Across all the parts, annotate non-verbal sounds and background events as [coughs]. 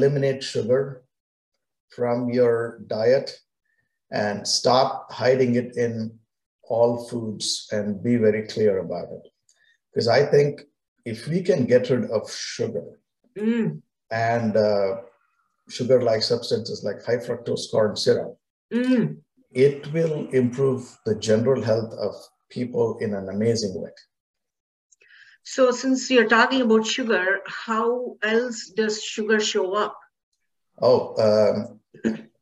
eliminate sugar from your diet and stop hiding it in all foods and be very clear about it. Because I think if we can get rid of sugar Mm, and uh, sugar like substances like high fructose corn syrup, mm. it will improve the general health of people in an amazing way. So, since you're talking about sugar, how else does sugar show up? Oh, um,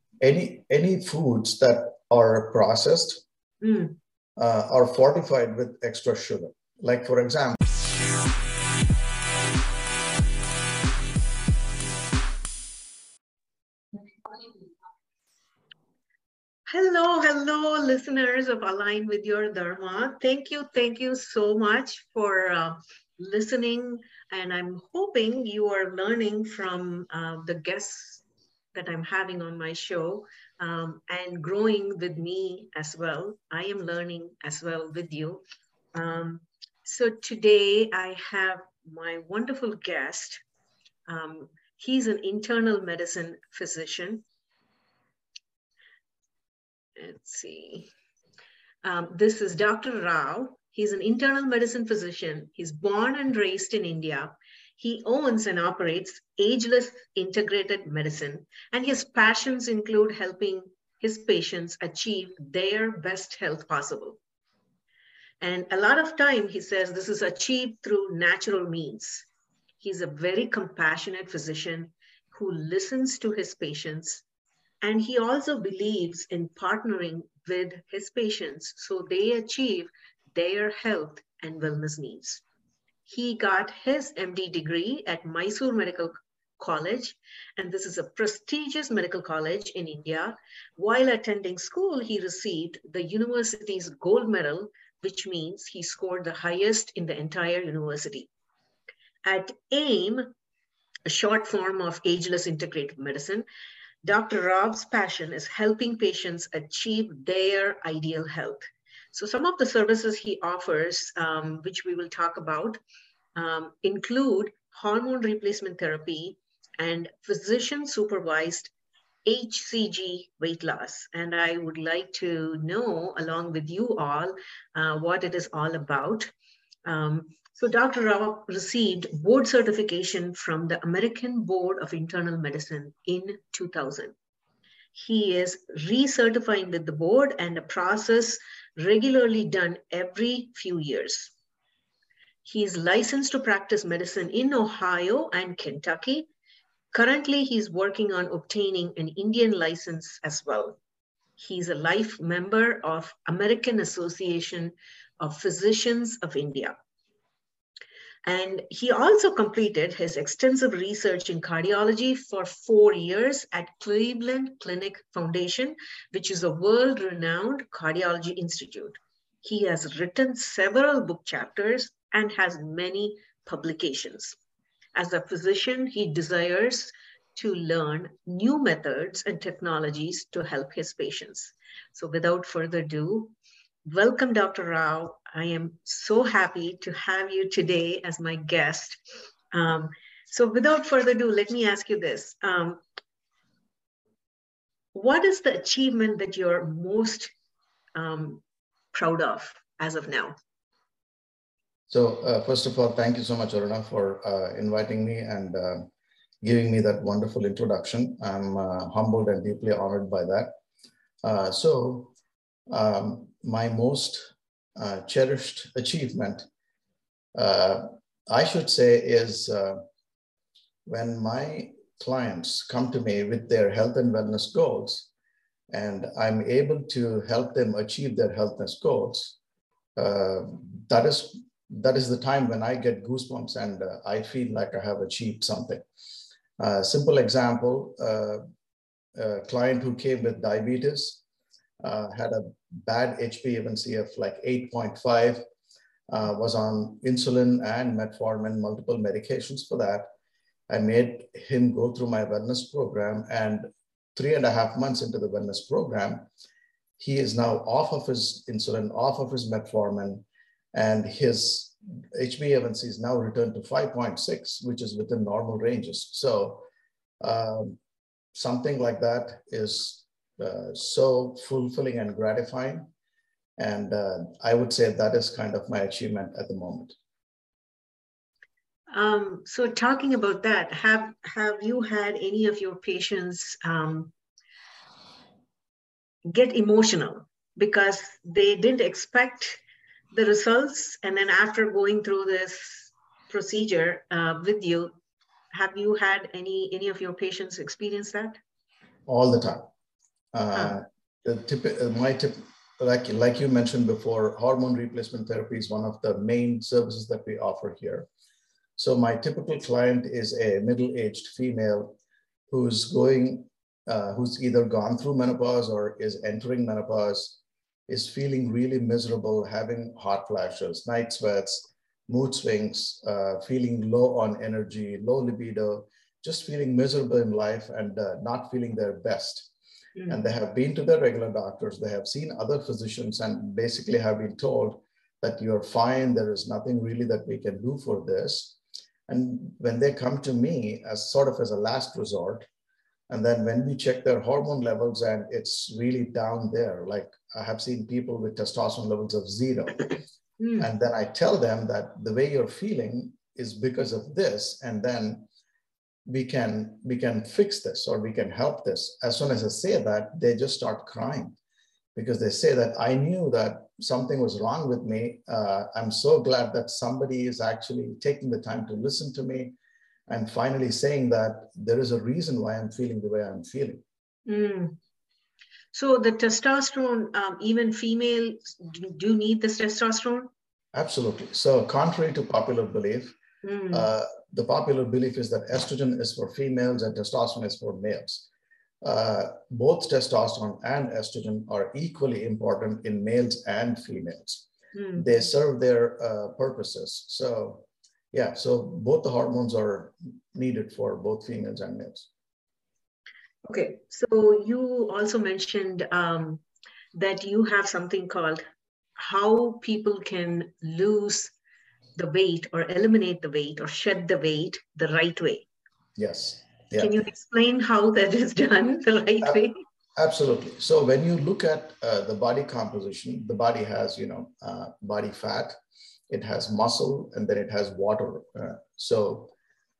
[clears throat] any any foods that are processed Mm, uh, are fortified with extra sugar. Like for example, Hello, hello, listeners of Align with Your Dharma. Thank you, thank you so much for uh, listening. And I'm hoping you are learning from uh, the guests that I'm having on my show um, and growing with me as well. I am learning as well with you. Um, so today I have my wonderful guest. Um, he's an internal medicine physician let's see. Um, this is Dr. Rao. He's an internal medicine physician. He's born and raised in India. He owns and operates Ageless Integrated Medicine, and his passions include helping his patients achieve their best health possible. And a lot of time, he says, this is achieved through natural means. He's a very compassionate physician who listens to his patients and he also believes in partnering with his patients so they achieve their health and wellness needs. He got his MD degree at Mysore Medical College, and this is a prestigious medical college in India. While attending school, he received the university's gold medal, which means he scored the highest in the entire university. At AIM, a short form of Ageless Integrated Medicine, Dr. Rao's passion is helping patients achieve their ideal health. So some of the services he offers, um, which we will talk about, um, include hormone replacement therapy and physician supervised HCG weight loss. And I would like to know, along with you all, uh, what it is all about. Um, so Dr. Rao received board certification from the American Board of Internal Medicine in 2000. He is recertifying with the board and a process regularly done every few years. He is licensed to practice medicine in Ohio and Kentucky. Currently, he's working on obtaining an Indiana license as well. He's a life member of American Association of Physicians of India. And he also completed his extensive research in cardiology for four years at Cleveland Clinic Foundation, which is a world renowned cardiology institute. He has written several book chapters and has many publications. As a physician, he desires to learn new methods and technologies to help his patients. So without further ado, welcome Dr. Rao. I am so happy to have you today as my guest. Um, so without further ado, let me ask you this. Um, what is the achievement that you're most um, proud of as of now? So uh, first of all, thank you so much, Aruna, for uh, inviting me and uh, giving me that wonderful introduction. I'm uh, humbled and deeply honored by that. Uh, so um, my most uh, cherished achievement, I should say, is when my clients come to me with their health and wellness goals, and I'm able to help them achieve their healthness goals. that is that is the time when I get goosebumps and uh, I feel like I have achieved something. Uh, simple example, uh, a client who came with diabetes uh, had a bad HbA1c of like 8.5, uh, was on insulin and metformin, multiple medications for that. I made him go through my wellness program and three and a half months into the wellness program, he is now off of his insulin, off of his metformin, and his HbA1c is now returned to 5.6, which is within normal ranges. So Um, something like that is uh, so fulfilling and gratifying. And uh, I would say that is kind of my achievement at the moment. Um, so talking about that, have have you had any of your patients um, get emotional because they didn't expect the results, and then after going through this procedure uh, with you, have you had any any of your patients experience that? All the time. Uh, the tip, uh, my tip, like like you mentioned before, hormone replacement therapy is one of the main services that we offer here. So my typical client is a middle-aged female who's going, uh, who's either gone through menopause or is entering menopause, is feeling really miserable, having hot flashes, night sweats, mood swings, uh, feeling low on energy, low libido, just feeling miserable in life and uh, not feeling their best. Mm. And they have been to their regular doctors, they have seen other physicians and basically have been told that you're fine, there is nothing really that we can do for this. And when they come to me as sort of as a last resort, and then when we check their hormone levels and it's really down there, like I have seen people with testosterone levels of zero. Mm. And then I tell them that the way you're feeling is because of this. And then we can we can fix this or we can help this. As soon as I say that, they just start crying because they say that I knew that something was wrong with me. Uh, I'm so glad that somebody is actually taking the time to listen to me and finally saying that there is a reason why I'm feeling the way I'm feeling. Mm. So the testosterone, um, even females do need this testosterone? Absolutely. So contrary to popular belief, mm. uh, the popular belief is that estrogen is for females and testosterone is for males uh, both testosterone and estrogen are equally important in males and females. Mm. They serve their uh, purposes. So, yeah, so both the hormones are needed for both females and males. Okay, so you also mentioned um, that you have something called how people can lose the weight or eliminate the weight or shed the weight the right way. Yes. Yeah. Can you explain how that is done the right way? Absolutely. So when you look at uh, the body composition, the body has, you know, uh, body fat, it has muscle, and then it has water. Uh, so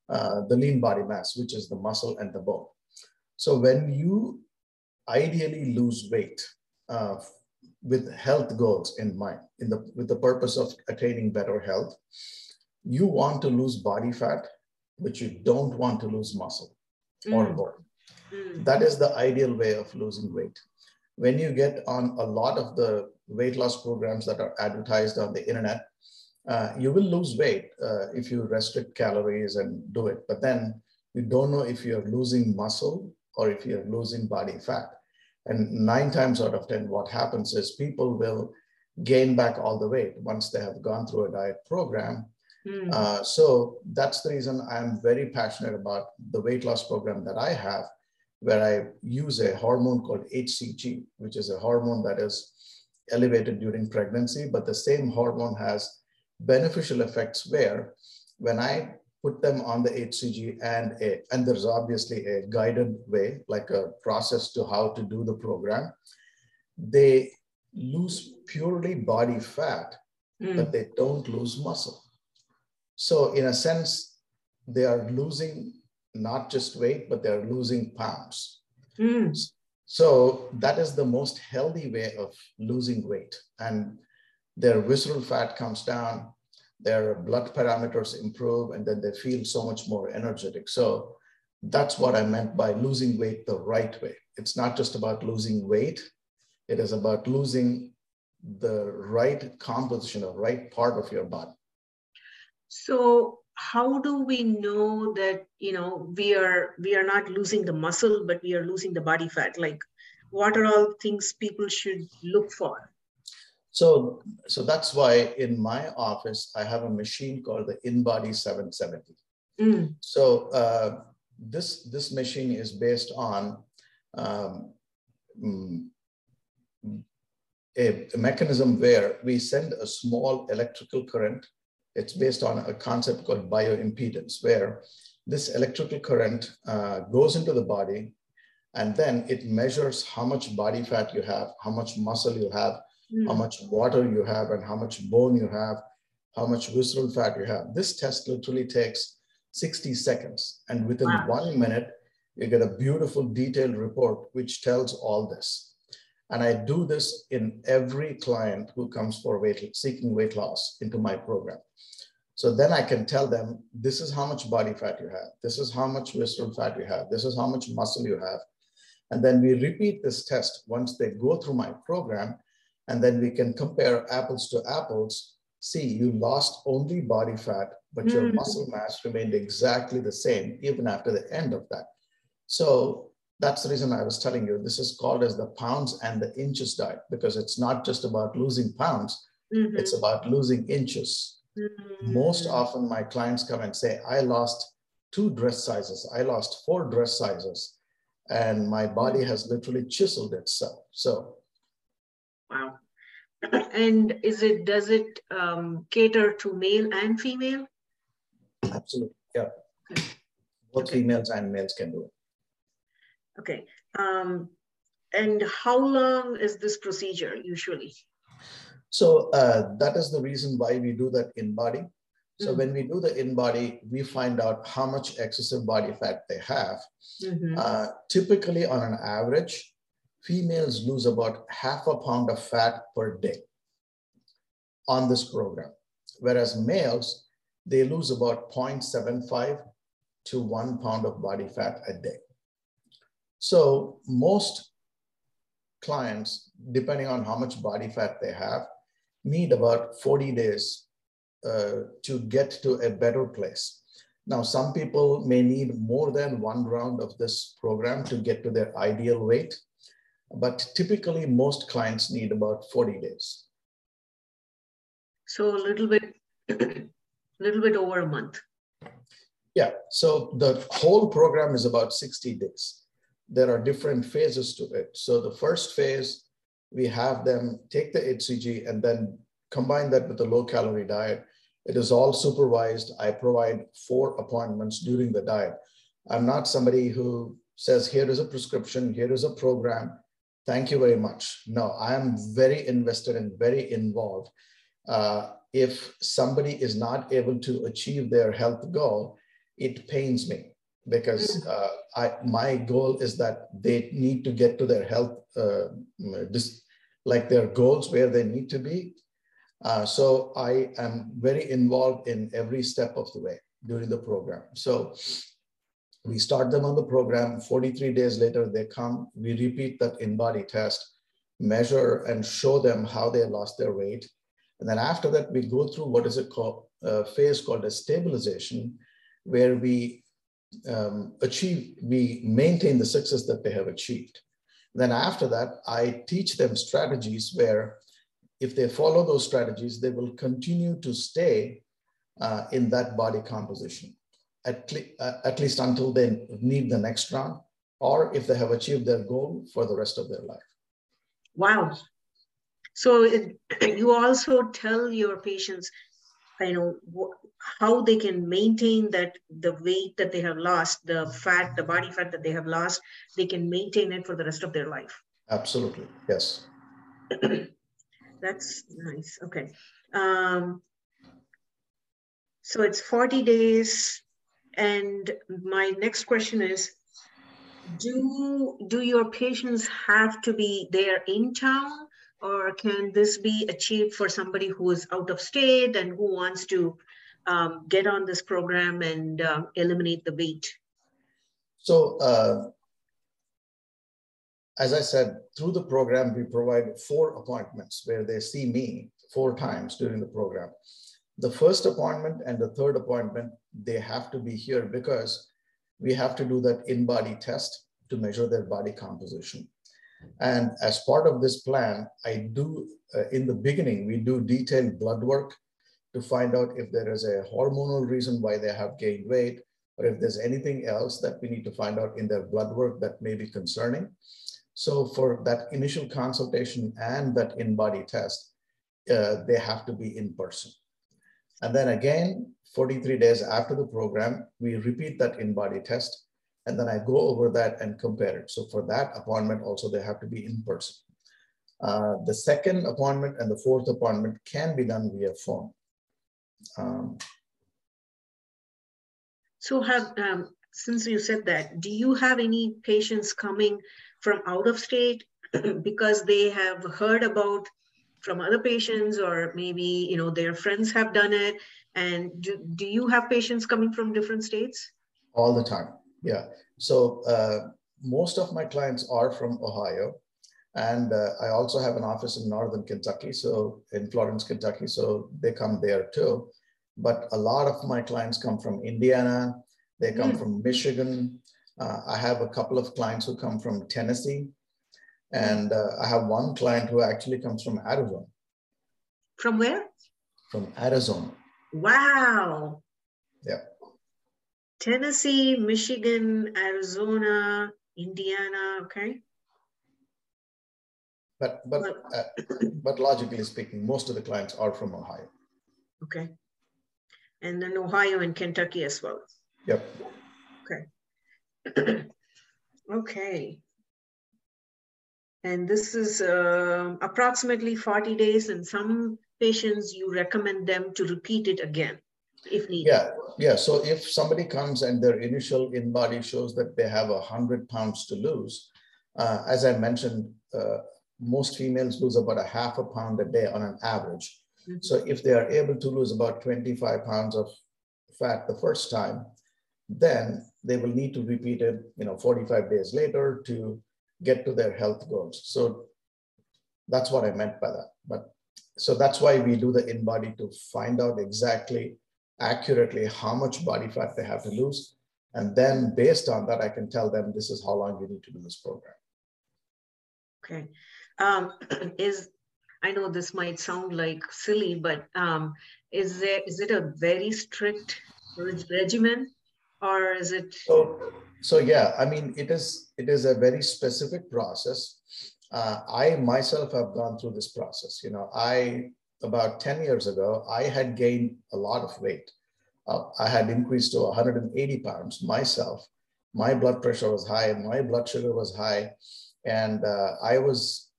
uh, the lean body mass, which is the muscle and the bone. So when you ideally lose weight uh, with health goals in mind, in the with the purpose of attaining better health, you want to lose body fat, but you don't want to lose muscle mm. board. Mm. That is the ideal way of losing weight. When you get on a lot of the weight loss programs that are advertised on the internet, uh, you will lose weight uh, if you restrict calories and do it. But then you don't know if you're losing muscle or if you're losing body fat. And nine times out of 10, what happens is people will gain back all the weight once they have gone through a diet program Mm. Uh, so that's the reason I'm very passionate about the weight loss program that I have, where I use a hormone called HCG, which is a hormone that is elevated during pregnancy, but the same hormone has beneficial effects where when I put them on the HCG and a, and there's obviously a guided way, like a process to how to do the program, they lose purely body fat, mm. but they don't lose muscle. So in a sense, they are losing not just weight, but they're losing pounds. Mm. So that is the most healthy way of losing weight. And their visceral fat comes down, their blood parameters improve, and then they feel so much more energetic. So that's what I meant by losing weight the right way. It's not just about losing weight, it is about losing the right composition, the right part of your body. So how do we know that you know we are we are not losing the muscle, but we are losing the body fat? Like, what are all things people should look for? So, so that's why in my office I have a machine called the InBody 770. Mm. So uh, this this machine is based on um, mm, a, a, mechanism where we send a small electrical current it's based on a concept called bioimpedance, where this electrical current uh, goes into the body and then it measures how much body fat you have, how much muscle you have, mm. how much water you have, and how much bone you have, how much visceral fat you have. This test literally takes 60 seconds. And within wow. one minute, you get a beautiful detailed report which tells all this. And I do this in every client who comes for weight, seeking weight loss into my program. So then I can tell them, this is how much body fat you have. This is how much visceral fat you have. This is how much muscle you have. And then we repeat this test once they go through my program. And then we can compare apples to apples. See, you lost only body fat, but mm. your muscle mass remained exactly the same even after the end of that. So that's the reason I was telling you this is called as the pounds and the inches diet because it's not just about losing pounds, mm-hmm. it's about losing inches. Mm-hmm. Most often, my clients come and say, I lost two dress sizes, I lost four dress sizes and my body has literally chiseled itself. So, wow. And is it does it um, cater to male and female? Absolutely, yeah. Okay. Both okay. females and males can do it. Okay. Um, and how long is this procedure usually? So uh, that is the reason why we do that in body. So mm-hmm. when we do the in body, we find out how much excessive body fat they have. Mm-hmm. Uh, typically, on an average, females lose about half a pound of fat per day on this program, whereas males, they lose about 0.75 to one pound of body fat a day. So most clients, depending on how much body fat they have, need about 40 days uh, to get to a better place. Now, some people may need more than one round of this program to get to their ideal weight, but typically most clients need about 40 days. So a little bit, a [coughs] little bit over a month. Yeah, so the whole program is about 60 days. There are different phases to it. So the first phase, we have them take the HCG and then combine that with a low calorie diet it is all supervised. I provide four appointments during the diet. I'm not somebody who says, here is a prescription, here is a program. Thank you very much. No, I am very invested and very involved. Uh, if somebody is not able to achieve their health goal, it pains me because mm. uh, I, my goal is that they need to get to their health, uh, like their goals where they need to be. Uh, so I am very involved in every step of the way during the program. So we start them on the program. 43 days later, they come. We repeat that in-body test, measure and show them how they lost their weight. And then after that, we go through what is a phase called a stabilization, where we um, achieve, we maintain the success that they have achieved. Then after that, I teach them strategies where if they follow those strategies, they will continue to stay uh, in that body composition, at, le uh, at least until they need the next round, or if they have achieved their goal for the rest of their life. Wow. So it, you also tell your patients, you know, how they can maintain that the weight that they have lost, the fat, the body fat that they have lost, they can maintain it for the rest of their life. Absolutely, yes. [clears throat] That's nice. Okay. Um, so it's 40 days. And my next question is, do, do your patients have to be there in town or can this be achieved for somebody who is out of state and who wants to um, get on this program and uh, eliminate the weight? So uh, as I said, through the program, we provide four appointments where they see me four times during the program. The first appointment and the third appointment, they have to be here because we have to do that in-body test to measure their body composition. And as part of this plan, I do, uh, in the beginning, we do detailed blood work to find out if there is a hormonal reason why they have gained weight, or if there's anything else that we need to find out in their blood work that may be concerning. So for that initial consultation and that in-body test, uh, they have to be in person. And then again, 43 days after the program, we repeat that in-body test. And then I go over that and compare it. So for that appointment, also they have to be in person. Uh, the second appointment and the fourth appointment can be done via phone. Um, so have, um, since you said that, do you have any patients coming from out of state [clears throat] because they have heard about from other patients or maybe you know their friends have done it? And do, do you have patients coming from different states? All the time yeah. So uh, most of my clients are from ohio. And uh, i also have an office in northern kentucky so in florence kentucky so they come there too. But a lot of my clients come from indiana. They come mm. from michigan. Uh, i have a couple of clients who come from tennessee and uh, I have one client who actually comes from Arizona. From where? From Arizona. Wow. Yeah. Tennessee, Michigan, Arizona, Indiana. Okay. But but uh, but logically speaking, most of the clients are from Ohio. Okay. And then Ohio and Kentucky as well. Yep. Okay. [clears throat] okay. And this is uh, approximately 40 days. And some patients, you recommend them to repeat it again if needed. Yeah, yeah. So if somebody comes and their initial in body shows that they have 100 pounds to lose, uh, as I mentioned, uh, most females lose about a half a pound a day on an average. Mm-hmm. So if they are able to lose about 25 pounds of fat the first time, then they will need to repeat it, you know, 45 days later to get to their health goals. So that's what I meant by that. But so that's why we do the in body to find out exactly accurately how much body fat they have to lose. And then based on that, I can tell them this is how long you need to do this program. Okay. Um, [clears throat] is I know this might sound like silly, but um, is there is it a very strict regimen or is it so so yeah i mean it is it is a very specific process. Uh, i myself have gone through this process. You know i about 10 years ago i had gained a lot of weight. Uh, i had increased to 180 pounds myself. My blood pressure was high my blood sugar was high and uh, i was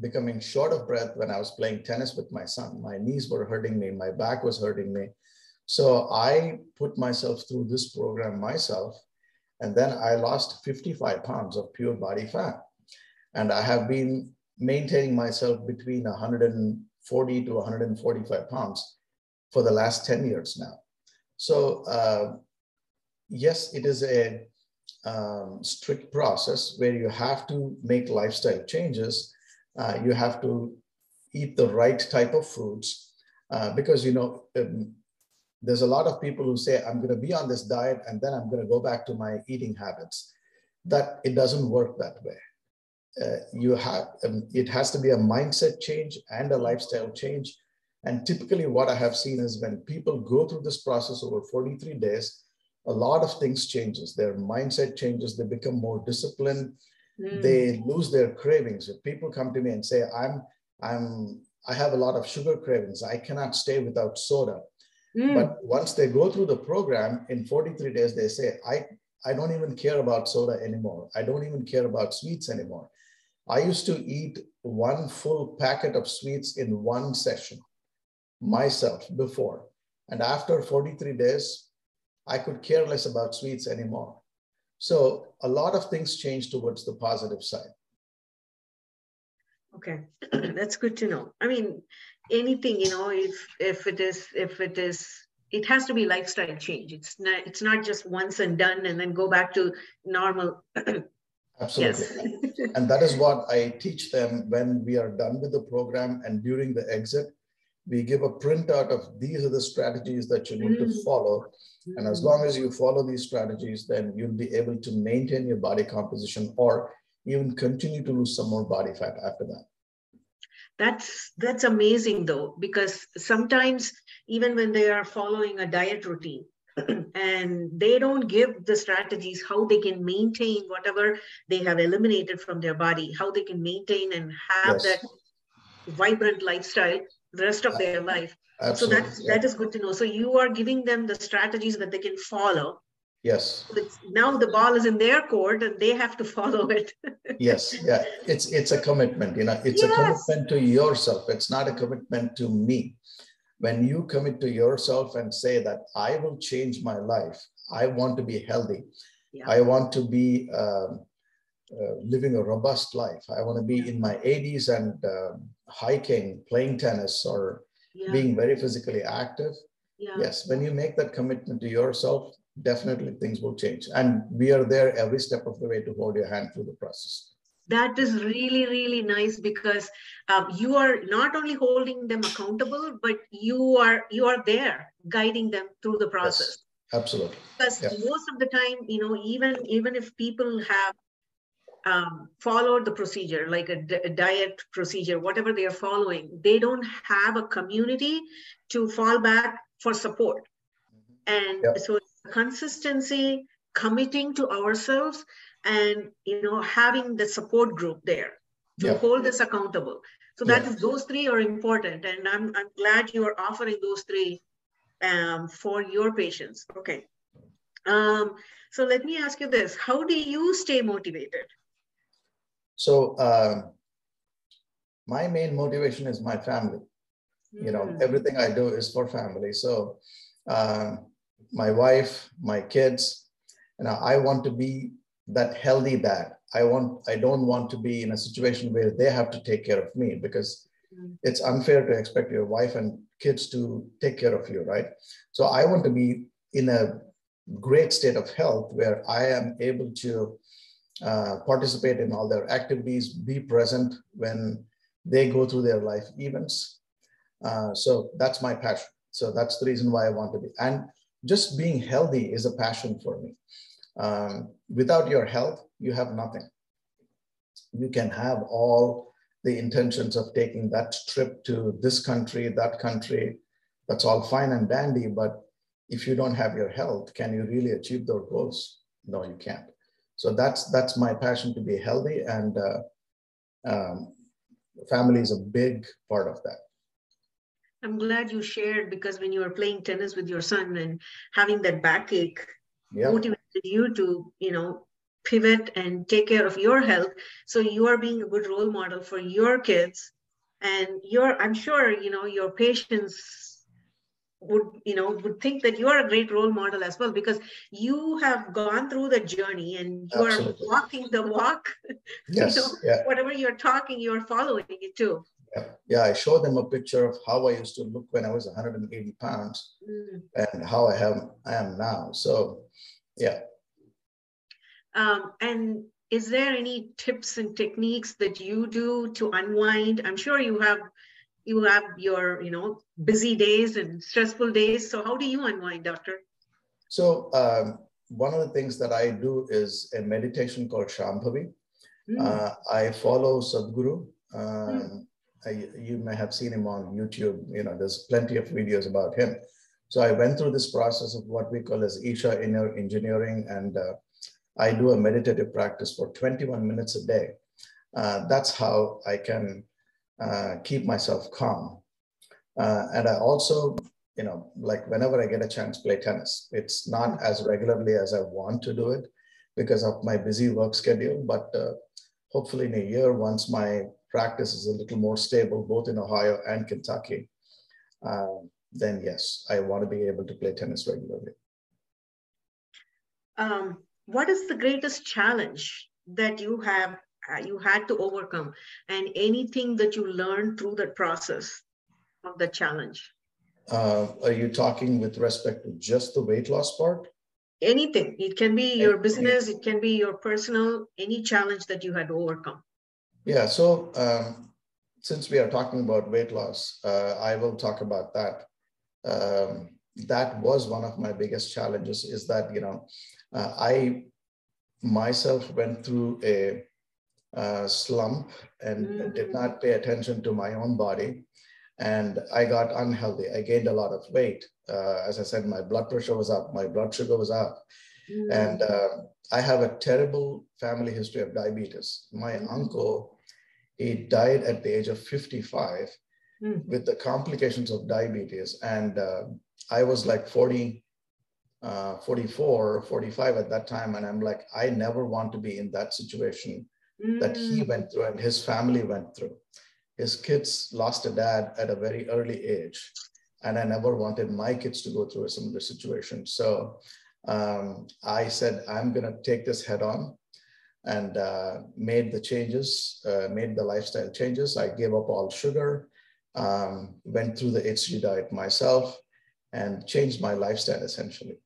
becoming short of breath when i was playing tennis with my son. My knees were hurting me my back was hurting me. So I put myself through this program myself, and then I lost 55 pounds of pure body fat. And I have been maintaining myself between 140 to 145 pounds for the last 10 years now. So uh, yes, it is a um, strict process where you have to make lifestyle changes. Uh, you have to eat the right type of foods uh, because you know um, there's a lot of people who say, I'm going to be on this diet and then I'm going to go back to my eating habits. That it doesn't work that way. Uh, you have um, it has to be a mindset change and a lifestyle change. And typically, what I have seen is when people go through this process over 43 days, a lot of things changes. Their mindset changes. They become more disciplined. Mm. They lose their cravings. If people come to me and say, "I'm, I'm, I have a lot of sugar cravings. I cannot stay without soda," Mm. But once they go through the program in 43 days, they say, I, I don't even care about soda anymore. I don't even care about sweets anymore. I used to eat one full packet of sweets in one session myself before. And after 43 days, I could care less about sweets anymore. So a lot of things change towards the positive side. Okay, [clears throat] that's good to know. I mean, anything, you know, if if it is if it is it has to be lifestyle change. It's not it's not just once and done and then go back to normal. [clears throat] Absolutely. [laughs] and that is what I teach them when we are done with the program and during the exit. We give a printout of these are the strategies that you need mm. to follow. And as long as you follow these strategies, then you'll be able to maintain your body composition or even continue to lose some more body fat after that that's that's amazing though because sometimes even when they are following a diet routine [clears throat] and they don't give the strategies how they can maintain whatever they have eliminated from their body how they can maintain and have yes. that vibrant lifestyle the rest of their life Absolutely. So that's, yeah. that is good to know. So you are giving them the strategies that they can follow. Yes. It's, now the ball is in their court and they have to follow it. [laughs] yes. Yeah. It's it's a commitment. You know, it's yes. a commitment to yourself. It's not a commitment to me. When you commit to yourself and say that I will change my life, I want to be healthy. Yeah. I want to be um, uh, living a robust life. I want to be in my 80s and uh, hiking, playing tennis, or yeah. being very physically active. Yeah. Yes, when you make that commitment to yourself, definitely things will change. And we are there every step of the way to hold your hand through the process. That is really, really nice because um, you are not only holding them accountable, but you are you are there guiding them through the process. Yes, absolutely. Because yeah. most of the time, you know, even even if people have um, followed the procedure, like a, diet procedure, whatever they are following, they don't have a community to fall back for support. Mm-hmm. And so consistency, committing to ourselves, and you know having the support group there to hold us accountable. So that is those three are important, and I'm I'm glad you are offering those three um, for your patients. Okay. Um, so let me ask you this: How do you stay motivated? So um, my main motivation is my family. Mm. You know, hmm. everything I do is for family. So um, my wife, my kids, And I want to be that healthy dad. I want, I don't want to be in a situation where they have to take care of me because mm. it's unfair to expect your wife and kids to take care of you, right? So I want to be in a great state of health where I am able to uh, participate in all their activities, be present when they go through their life events. Uh, so that's my passion. So that's the reason why I want to be. And just being healthy is a passion for me. Um, without your health, you have nothing. You can have all the intentions of taking that trip to this country, that country. That's all fine and dandy. But if you don't have your health, can you really achieve those goals? No, you can't. So that's that's my passion to be healthy, and uh, um, family is a big part of that. I'm glad you shared because when you were playing tennis with your son and having that backache yeah. motivated you to, you know, pivot and take care of your health. So you are being a good role model for your kids. And you're, I'm sure, you know, your patients would you know would think that you are a great role model as well because you have gone through the journey and you Absolutely. are walking the walk [laughs] yes you know, yeah. whatever you're talking you're following it too yeah. yeah i showed them a picture of how i used to look when i was 180 pounds mm. and how i have i am now so yeah um, and is there any tips and techniques that you do to unwind i'm sure you have you have your you know busy days and stressful days so how do you unwind doctor so um, one of the things that i do is a meditation called shambhavi mm. uh, i follow sadhguru um, mm. I, you may have seen him on youtube you know there's plenty of videos about him so i went through this process of what we call as isha inner engineering and uh, i do a meditative practice for 21 minutes a day uh, that's how i can uh, keep myself calm. Uh, and I also, you know, like whenever I get a chance, play tennis. It's not as regularly as I want to do it because of my busy work schedule, but uh, hopefully in a year, once my practice is a little more stable, both in Ohio and Kentucky, uh, then yes, I want to be able to play tennis regularly. Um, what is the greatest challenge that you have uh, you had to overcome? And anything that you learned through that process of the challenge? Uh, are you talking with respect to just the weight loss part? Anything. It can be your business it can be your personal any challenge that you had to overcome yeah so um, since we are talking about weight loss uh, i will talk about that um, that was one of my biggest challenges is that you know uh, i myself went through a uh, slump and mm. did not pay attention to my own body. And I got unhealthy. I gained a lot of weight. Uh, as I said, my blood pressure was up, my blood sugar was up. Mm. And uh, I have a terrible family history of diabetes. My mm. uncle, he died at the age of 55 mm. with the complications of diabetes. And uh, I was like 40, uh, 44, 45 at that time. And I'm like, I never want to be in that situation that he mm. went through and his family went through. His kids lost a dad at a very early age. And I never wanted my kids to go through a similar situation. So um, I said, I'm going to take this head on and uh, made the changes, uh, made the lifestyle changes. I gave up all sugar, um, went through the HCG diet myself, and changed my lifestyle essentially.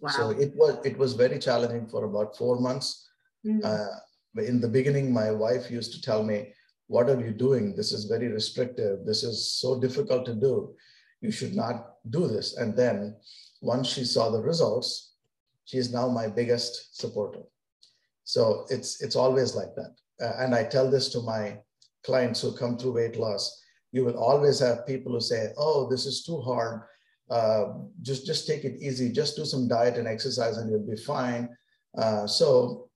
Wow. So it was it was very challenging for about four months. Mm. Uh, in the beginning, my wife used to tell me, "What are you doing? This is very restrictive. This is so difficult to do. You should not do this." And then, once she saw the results, she is now my biggest supporter. So it's it's always like that. Uh, and I tell this to my clients who come through weight loss. You will always have people who say, "Oh, this is too hard. Uh, just just take it easy. Just do some diet and exercise, and you'll be fine." Uh, so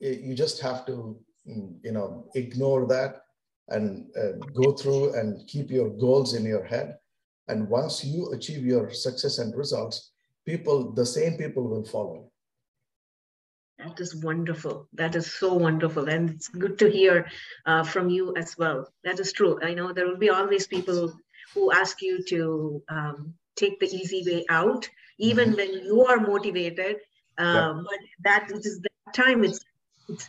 it, you just have to, mm, you know, ignore that and uh, go through and keep your goals in your head. And once you achieve your success and results, people, the same people will follow. That is wonderful. That is so wonderful. And it's good to hear uh, from you as well. That is true. I know there will be always people who ask you to um, take the easy way out, even mm-hmm. when you are motivated. Um, yeah. But that is that time, it's, it's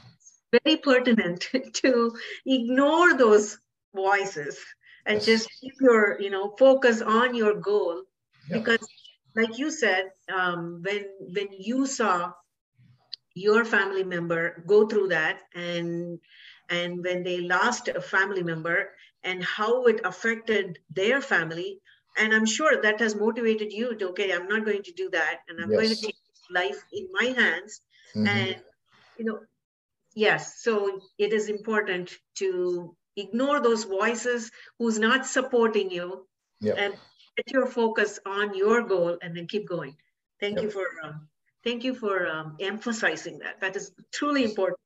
very pertinent [laughs] to ignore those voices and yes. just keep your you know focus on your goal yeah. because like you said um, when when you saw your family member go through that and and when they lost a family member and how it affected their family and i'm sure that has motivated you to okay i'm not going to do that and i'm yes. going to take life in my hands mm-hmm. and you know yes so it is important to ignore those voices who's not supporting you yep. and get your focus on your goal and then keep going thank yep. you for um, Thank you for um, emphasizing that. That is truly important.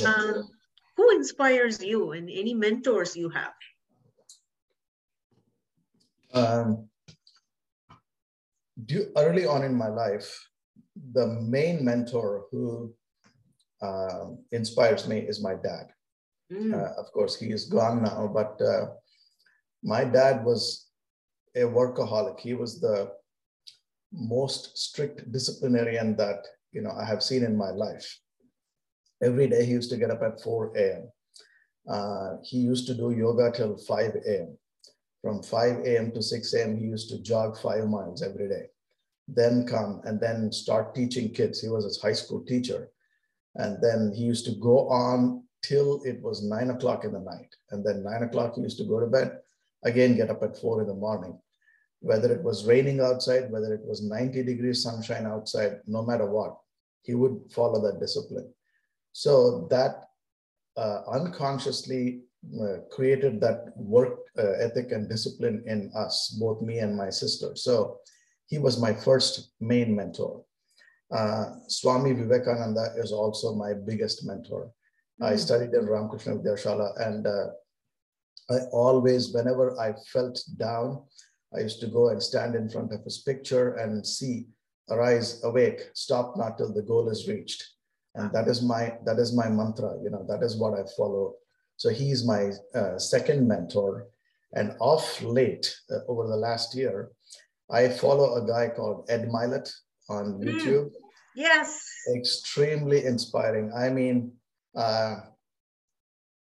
Yeah. Um, who inspires you and any mentors you have? Um, do, early on in my life, the main mentor who uh, inspires me is my dad. Mm. Uh, of course, he is gone now, but uh, my dad was a workaholic. He was the most strict disciplinarian that you know I have seen in my life. Every day he used to get up at 4 a.m. Uh, he used to do yoga till 5 a.m. From 5 a.m. to 6 a.m. he used to jog five miles every day. Then come and then start teaching kids. He was a high school teacher. And then he used to go on till it was nine o'clock in the night. And then nine o'clock he used to go to bed, again get up at four in the morning whether it was raining outside, whether it was 90 degrees sunshine outside, no matter what, he would follow that discipline. So that uh, unconsciously uh, created that work uh, ethic and discipline in us, both me and my sister. So he was my first main mentor. Uh, Swami Vivekananda is also my biggest mentor. Mm-hmm. I hmm. studied in Ramakrishna Vidyashala and uh, I always, whenever I felt down, I used to go and stand in front of his picture and see, arise, awake, stop not till the goal is reached. And that is my that is my mantra. You know that is what I follow. So he's my uh, second mentor. And off late, uh, over the last year, I follow a guy called Ed Mylett on mm. YouTube. Yes. Extremely inspiring. I mean, uh,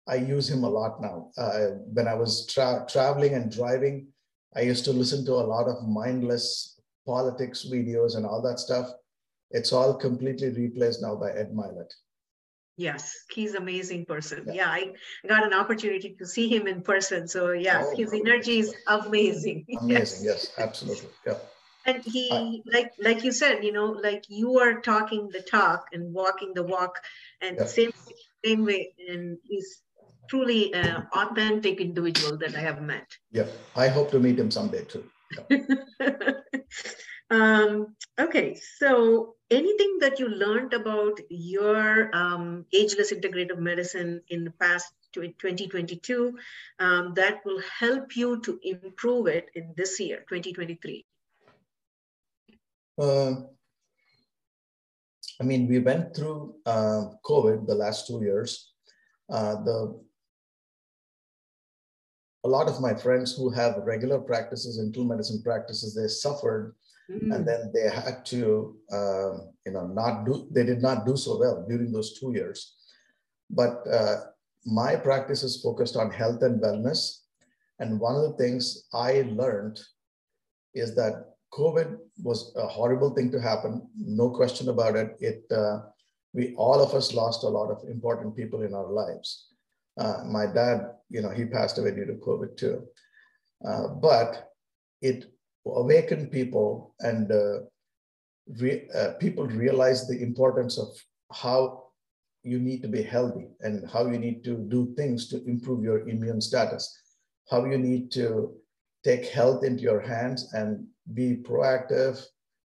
I use him a lot now. Uh, when I was tra- traveling and driving, I used to listen to a lot of mindless politics videos and all that stuff. It's all completely replaced now by Ed Mylett. Yes, he's amazing person. Yeah. yeah, I got an opportunity to see him in person. So yes, oh, his energy is amazing. [laughs] Amazing, yes, yes absolutely. Yeah. And he, like like you said, you know, like you are talking the talk and walking the walk, and yeah. same same way. And he's truly an authentic individual that I have met. Yeah, I hope to meet him someday too. Yeah. [laughs] um, okay, so anything that you learned about your um, ageless integrative medicine in the past 2022 um, that will help you to improve it in this year, 2023? Uh, I mean, we went through uh, COVID the last two years. Uh, the a lot of my friends who have regular practices, internal medicine practices, they suffered Mm. And then they had to, uh, you know, not do, they did not do so well during those two years. But uh, my practice is focused on health and wellness. And one of the things I learned is that COVID was a horrible thing to happen, no question about it. It uh, we all of us lost a lot of important people in our lives. Uh, my dad, you know, he passed away due to COVID too. Uh, but it awakened people and uh, re, uh, people realized the importance of how you need to be healthy and how you need to do things to improve your immune status, how you need to take health into your hands and be proactive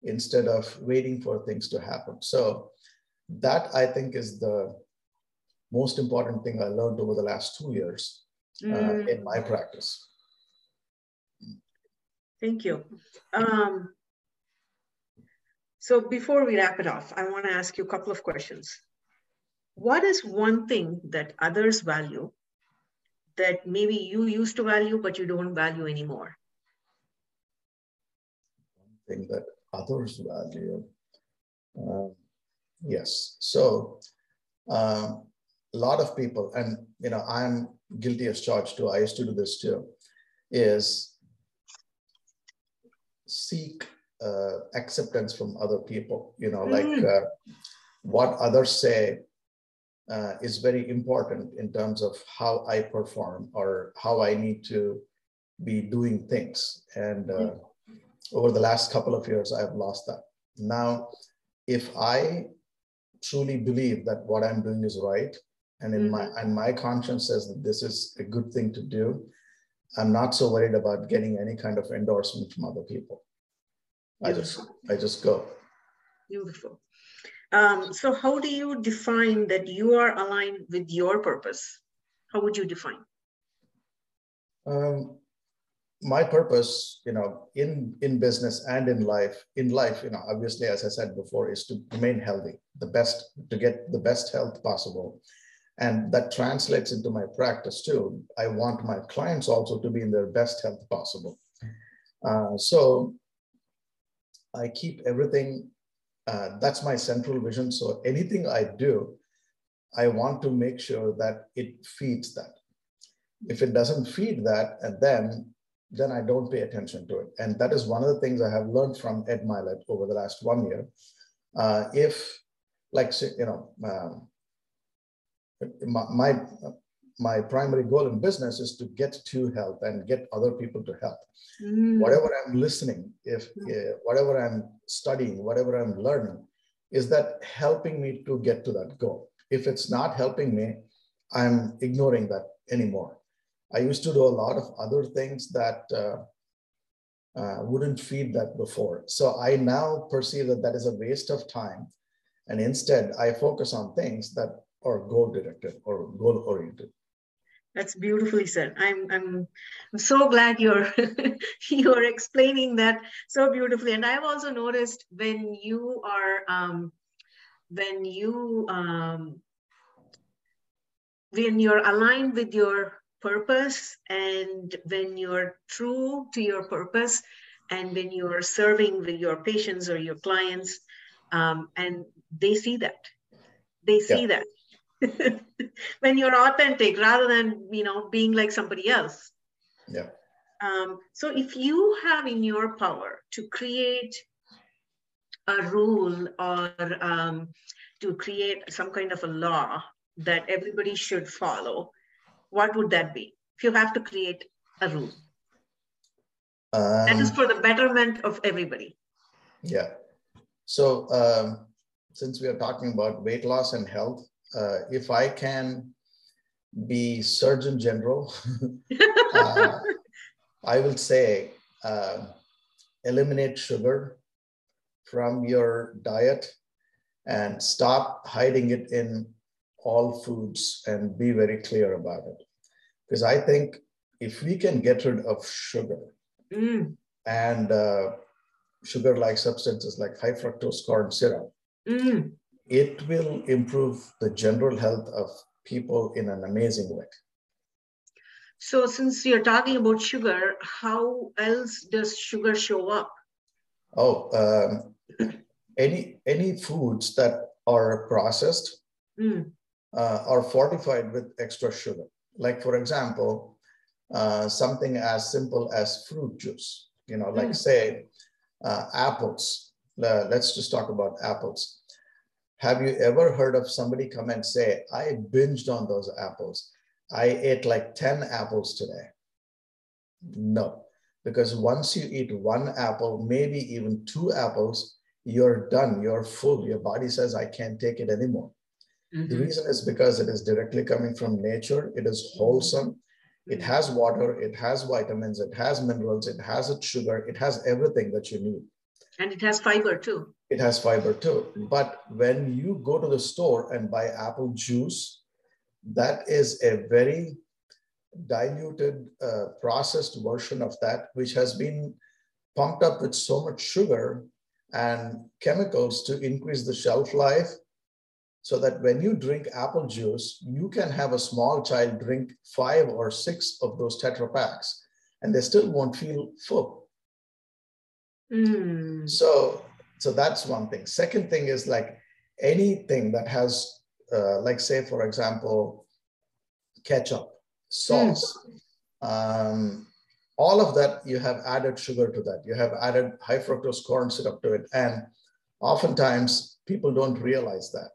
instead of waiting for things to happen. So that I think is the most important thing I learned over the last two years uh, mm. in my practice. Thank you. Um, so before we wrap it off, I want to ask you a couple of questions. What is one thing that others value that maybe you used to value, but you don't value anymore? One thing that others value. Uh, yes. So uh, a lot of people, and you know, I'm guilty as charged too. I used to do this too. Is seek uh, acceptance from other people you know mm. like uh, what others say uh, is very important in terms of how i perform or how i need to be doing things and uh, mm. Over the last couple of years i've lost that now if i truly believe that what i'm doing is right and in mm-hmm. my and my conscience says that this is a good thing to do I'm not so worried about getting any kind of endorsement from other people. I just I just go. Beautiful. Um, so how do you define that you are aligned with your purpose? How would you define? Um, my purpose, you know, in in business and in life, in life, you know, obviously, as I said before, is to remain healthy, the best, to get the best health possible. And that translates into my practice too. I want my clients also to be in their best health possible. Uh, so I keep everything, uh, that's my central vision. So anything I do, I want to make sure that it feeds that. If it doesn't feed that, and then then I don't pay attention to it. And that is one of the things I have learned from Ed Mylett over the last one year. Uh, if, like, you know, um, my, my, my primary goal in business is to get to help and get other people to help. Mm. Whatever I'm listening, if uh, whatever I'm studying, whatever I'm learning, is that helping me to get to that goal? If it's not helping me, I'm ignoring that anymore. I used to do a lot of other things that uh, uh, wouldn't feed that before. So I now perceive that that is a waste of time. And instead, I focus on things that are goal directed or goal oriented. That's beautifully said. I'm I'm I'm so glad you're [laughs] you're explaining that so beautifully. And I've also noticed when you are um, when you um, when you're aligned with your purpose and when you're true to your purpose and when you're serving with your patients or your clients um, and they see that. They see yeah. that. [laughs] When you're authentic rather than you know being like somebody else. Yeah. Um, so if you have in your power to create a rule or um, to create some kind of a law that everybody should follow what would that be? If you have to create a rule. Um, that is for the betterment of everybody. Yeah. So um, since we are talking about weight loss and health uh, if I can be Surgeon General, [laughs] uh, I will say uh, eliminate sugar from your diet and stop hiding it in all foods and be very clear about it. Because I think if we can get rid of sugar Mm, and uh, sugar like substances like high fructose corn syrup, mm. it will improve the general health of people in an amazing way. So since you're talking about sugar, how else does sugar show up? Oh, um, [clears throat] any any foods that are processed Mm, uh, are fortified with extra sugar. Like for example, uh, something as simple as fruit juice. You know, like Mm. say uh, apples. Let's just talk about apples. Have you ever heard of somebody come and say, "I binged on those apples. I ate like ten apples today"? No, because once you eat one apple, maybe even two apples, you're done. You're full. Your body says, "I can't take it anymore." The mhm, reason is because it is directly coming from nature. It is wholesome. It has water, it has vitamins, it has minerals, it has its sugar, it has everything that you need. And it has fiber too. It has fiber too. But when you go to the store and buy apple juice, that is a very diluted, uh, processed version of that, which has been pumped up with so much sugar and chemicals to increase the shelf life so that when you drink apple juice, you can have a small child drink five or six of those Tetra packs and they still won't feel full. Mm, So, so that's one thing. Second thing is like anything that has, uh, like say, for example, ketchup, sauce, um, all of that, you have added sugar to that. You have added high fructose corn syrup to it. And oftentimes people don't realize that.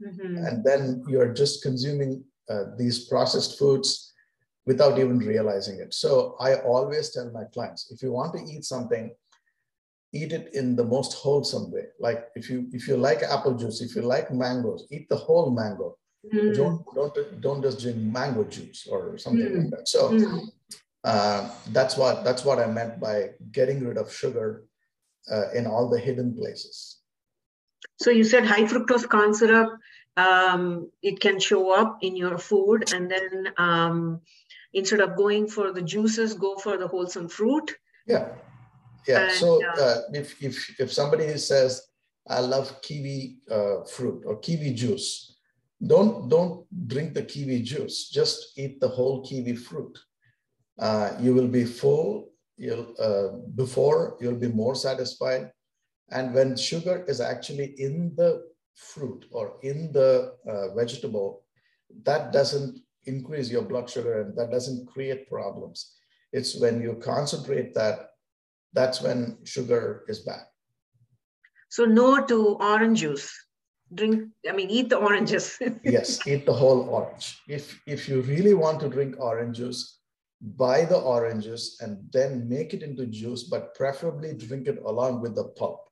Mhm, and then you're just consuming uh, these processed foods without even realizing it. So I always tell my clients, if you want to eat something, eat it in the most wholesome way. Like if you if you like apple juice, if you like mangoes, eat the whole mango. mm, Don't don't don't just drink mango juice or something like that. So mm. uh, that's what that's what I meant by getting rid of sugar uh, in all the hidden places. So you said high fructose corn syrup, um, it can show up in your food, and then um, instead of going for the juices, go for the wholesome fruit. Yeah, yeah. And, so uh, uh, if if if somebody says I love kiwi uh, fruit or kiwi juice, don't don't drink the kiwi juice. Just eat the whole kiwi fruit. Uh, you will be full. You'll uh, before you'll be more satisfied. And when sugar is actually in the fruit or in the uh, vegetable, that doesn't increase your blood sugar and that doesn't create problems. It's when you concentrate that, that's when sugar is bad. So no to orange juice. Drink, I mean, eat the oranges. [laughs] Yes, eat the whole orange. If, if you really want to drink orange juice, buy the oranges and then make it into juice, but preferably drink it along with the pulp.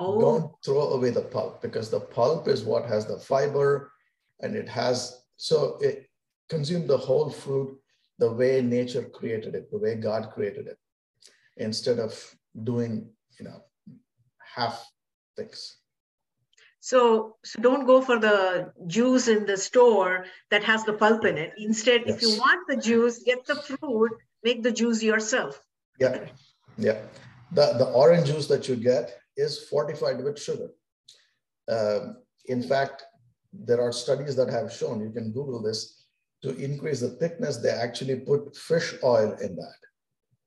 Oh, Don't throw away the pulp because the pulp is what has the fiber and it has, so it consume the whole fruit the way nature created it, the way God created it, instead of doing, you know, half things. so so don't go for the juice in the store that has the pulp in it. Instead, if you want the juice, get the fruit, make the juice yourself. Yeah, yeah. The, the orange juice that you get is fortified with sugar. Um, in fact, there are studies that have shown, you can Google this, to increase the thickness, they actually put fish oil in that.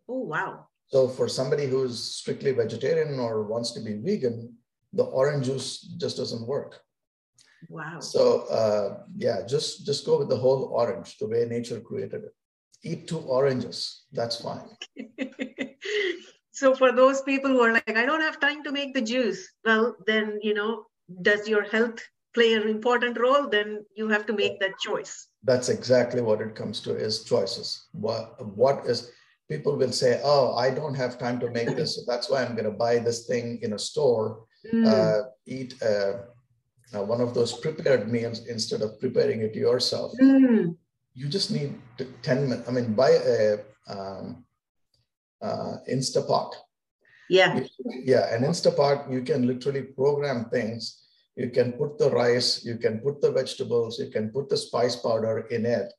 Oh wow. So for somebody who's strictly vegetarian or wants to be vegan, the orange juice just doesn't work. Wow. So uh, yeah, just just go with the whole orange, the way nature created it. Eat two oranges, that's fine. [laughs] so for those people who are like, I don't have time to make the juice, well, then you know, does your health play an important role? Then you have to make that choice. That's exactly what it comes to is choices. What what is people will say, oh, I don't have time to make this, so that's why I'm going to buy this thing in a store, Mm, uh, eat uh, uh, one of those prepared meals instead of preparing it yourself. mm, you just need t- 10 minutes. I mean, buy a um, uh, Instapot. yeah. Yeah, an Instapot, you can literally program things. You can put the rice, you can put the vegetables, you can put the spice powder in it,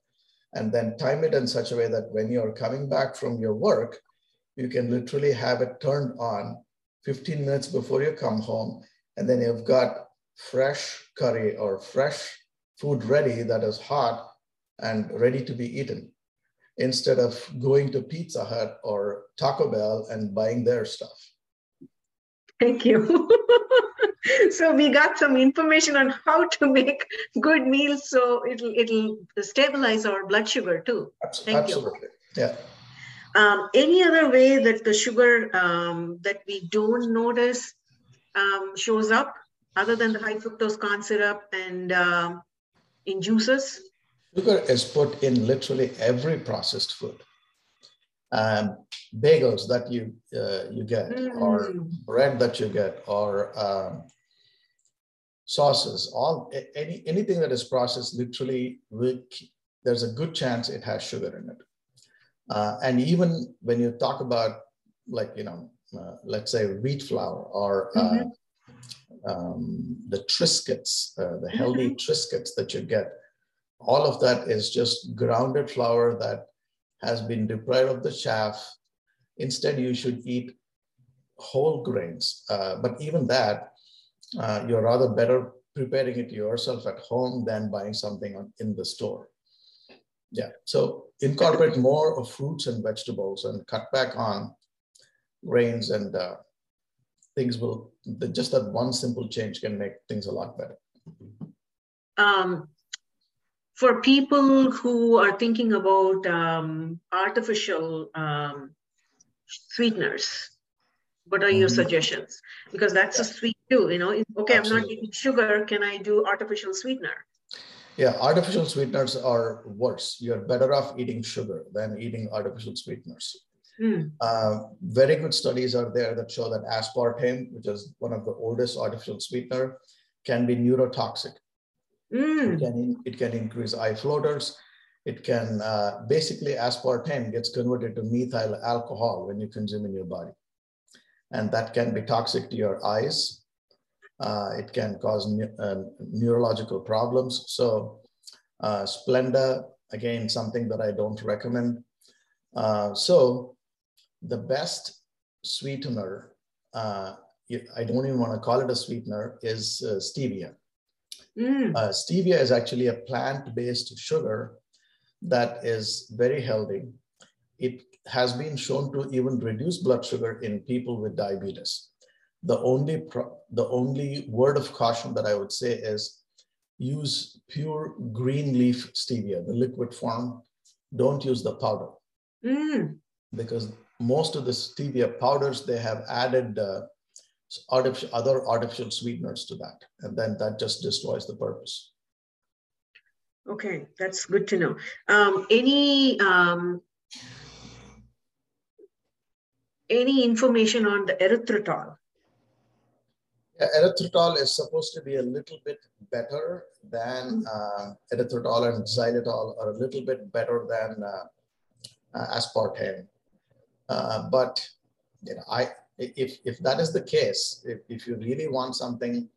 and then time it in such a way that when you're coming back from your work, you can literally have it turned on 15 minutes before you come home, and then you've got fresh curry or fresh food ready that is hot and ready to be eaten instead of going to Pizza Hut or Taco Bell and buying their stuff. Thank you. [laughs] so we got some information on how to make good meals so it'll it'll stabilize our blood sugar too. Thank Absolutely. You. Yeah. Um, any other way that the sugar um, that we don't notice um, shows up other than the high fructose corn syrup and uh, in juices? Sugar is put in literally every processed food. Um, bagels that you uh, you get, mm. or bread that you get, or um, sauces, all any anything that is processed, literally, there's a good chance it has sugar in it. Uh, and even when you talk about, like you know, uh, let's say wheat flour or uh, mm-hmm. um, the Triscuits, uh, the healthy mm-hmm. Triscuits that you get, all of that is just grounded flour that has been deprived of the chaff. Instead, you should eat whole grains. Uh, but even that, uh, you're rather better preparing it yourself at home than buying something on, in the store. Yeah, so incorporate more of fruits and vegetables and cut back on grains and uh, things will, just that one simple change can make things a lot better. Um, for people who are thinking about um, artificial um, sweeteners, what are mm-hmm. your suggestions? Because that's a sweet too, you know. Okay, Absolutely. I'm not eating sugar. Can I do artificial sweetener? Yeah, artificial sweeteners are worse. You're better off eating sugar than eating artificial sweeteners. Mm. Uh, very good studies are there that show that aspartame, which is one of the oldest artificial sweetener, can be neurotoxic. Mm. It, can, it can increase eye floaters. It can uh, basically aspartame gets converted to methyl alcohol when you consume in your body. And that can be toxic to your eyes. Uh, it can cause ne uh, neurological problems. So uh, Splenda, again, something that I don't recommend. Uh, so the best sweetener, uh, I don't even want to call it a sweetener, is stevia. Mm. Uh, stevia is actually a plant-based sugar that is very healthy. It has been shown to even reduce blood sugar in people with diabetes. The only, the only word of caution that I would say is use pure green leaf stevia, the liquid form. Don't use the powder. Mm. Because most of the stevia powders, they have added uh, artificial, other artificial sweeteners to that. And then that just destroys the purpose. Okay, that's good to know. Um, any um, any information on the erythritol? Yeah, erythritol is supposed to be a little bit better than uh, erythritol and xylitol, or a little bit better than uh, uh, aspartame. Uh, but you know, I if, if that is the case, if, if you really want something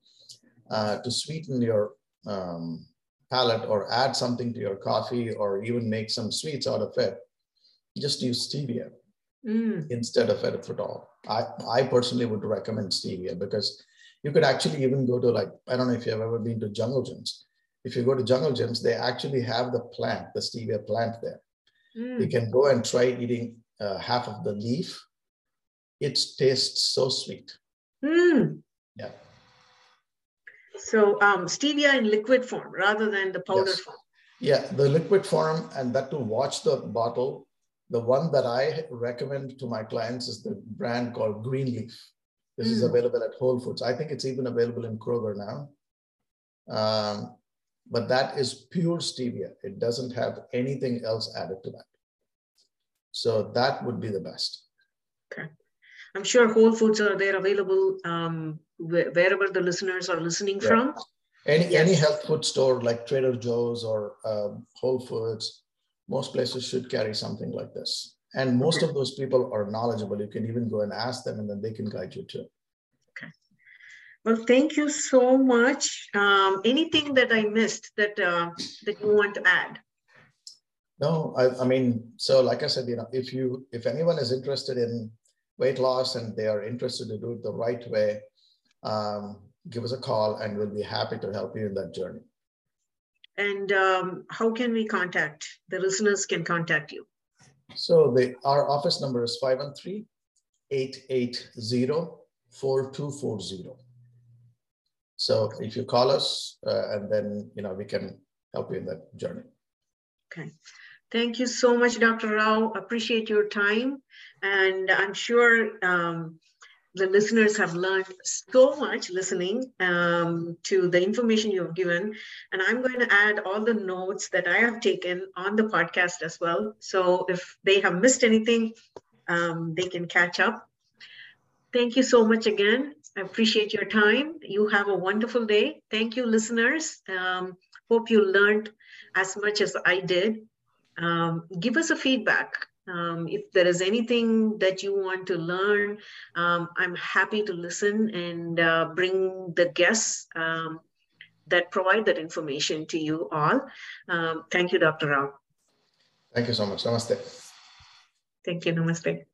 uh, to sweeten your um, palate or add something to your coffee or even make some sweets out of it, just use stevia mm. instead of erythritol. I, I personally would recommend stevia because you could actually even go to like, I don't know if you've ever been to Jungle Jim's. If you go to Jungle Jim's, they actually have the plant, the stevia plant there. Mm. You can go and try eating uh, half of the leaf it tastes so sweet. Mm. Yeah. So um, stevia in liquid form rather than the powder yes. form. Yeah, the liquid form, and that to watch the bottle. The one that I recommend to my clients is the brand called Greenleaf. This mm. is available at Whole Foods. I think it's even available in Kroger now. Um, but that is pure stevia. It doesn't have anything else added to that. So that would be the best. Okay. I'm sure Whole Foods are there available um, wherever the listeners are listening yeah. from. Any yes. any health food store like Trader Joe's or um, Whole Foods, most places should carry something like this. And most okay. of those people are knowledgeable. You can even go and ask them, and then they can guide you too. Okay. Well, thank you so much. Um, anything that I missed that uh, that you want to add? No, I, I mean, so like I said, you know, if you if anyone is interested in weight loss and they are interested to do it the right way, um, give us a call and we'll be happy to help you in that journey. And um, how can we contact the listeners? Can contact you. So the our office number is 513 880 4240. So if you call us uh, and then, you know, we can help you in that journey. Okay. Thank you so much, Dr. Rao. Appreciate your time. And I'm sure um, the listeners have learned so much listening um, to the information you have given. And I'm going to add all the notes that I have taken on the podcast as well. So if they have missed anything, um, they can catch up. Thank you so much again. I appreciate your time. You have a wonderful day. Thank you, listeners. Um, hope you learned as much as I did. Um, give us a feedback. Um, if there is anything that you want to learn, um, I'm happy to listen and uh, bring the guests um, that provide that information to you all. Um, thank you, Dr. Rao. Thank you so much. Namaste. Thank you. Namaste.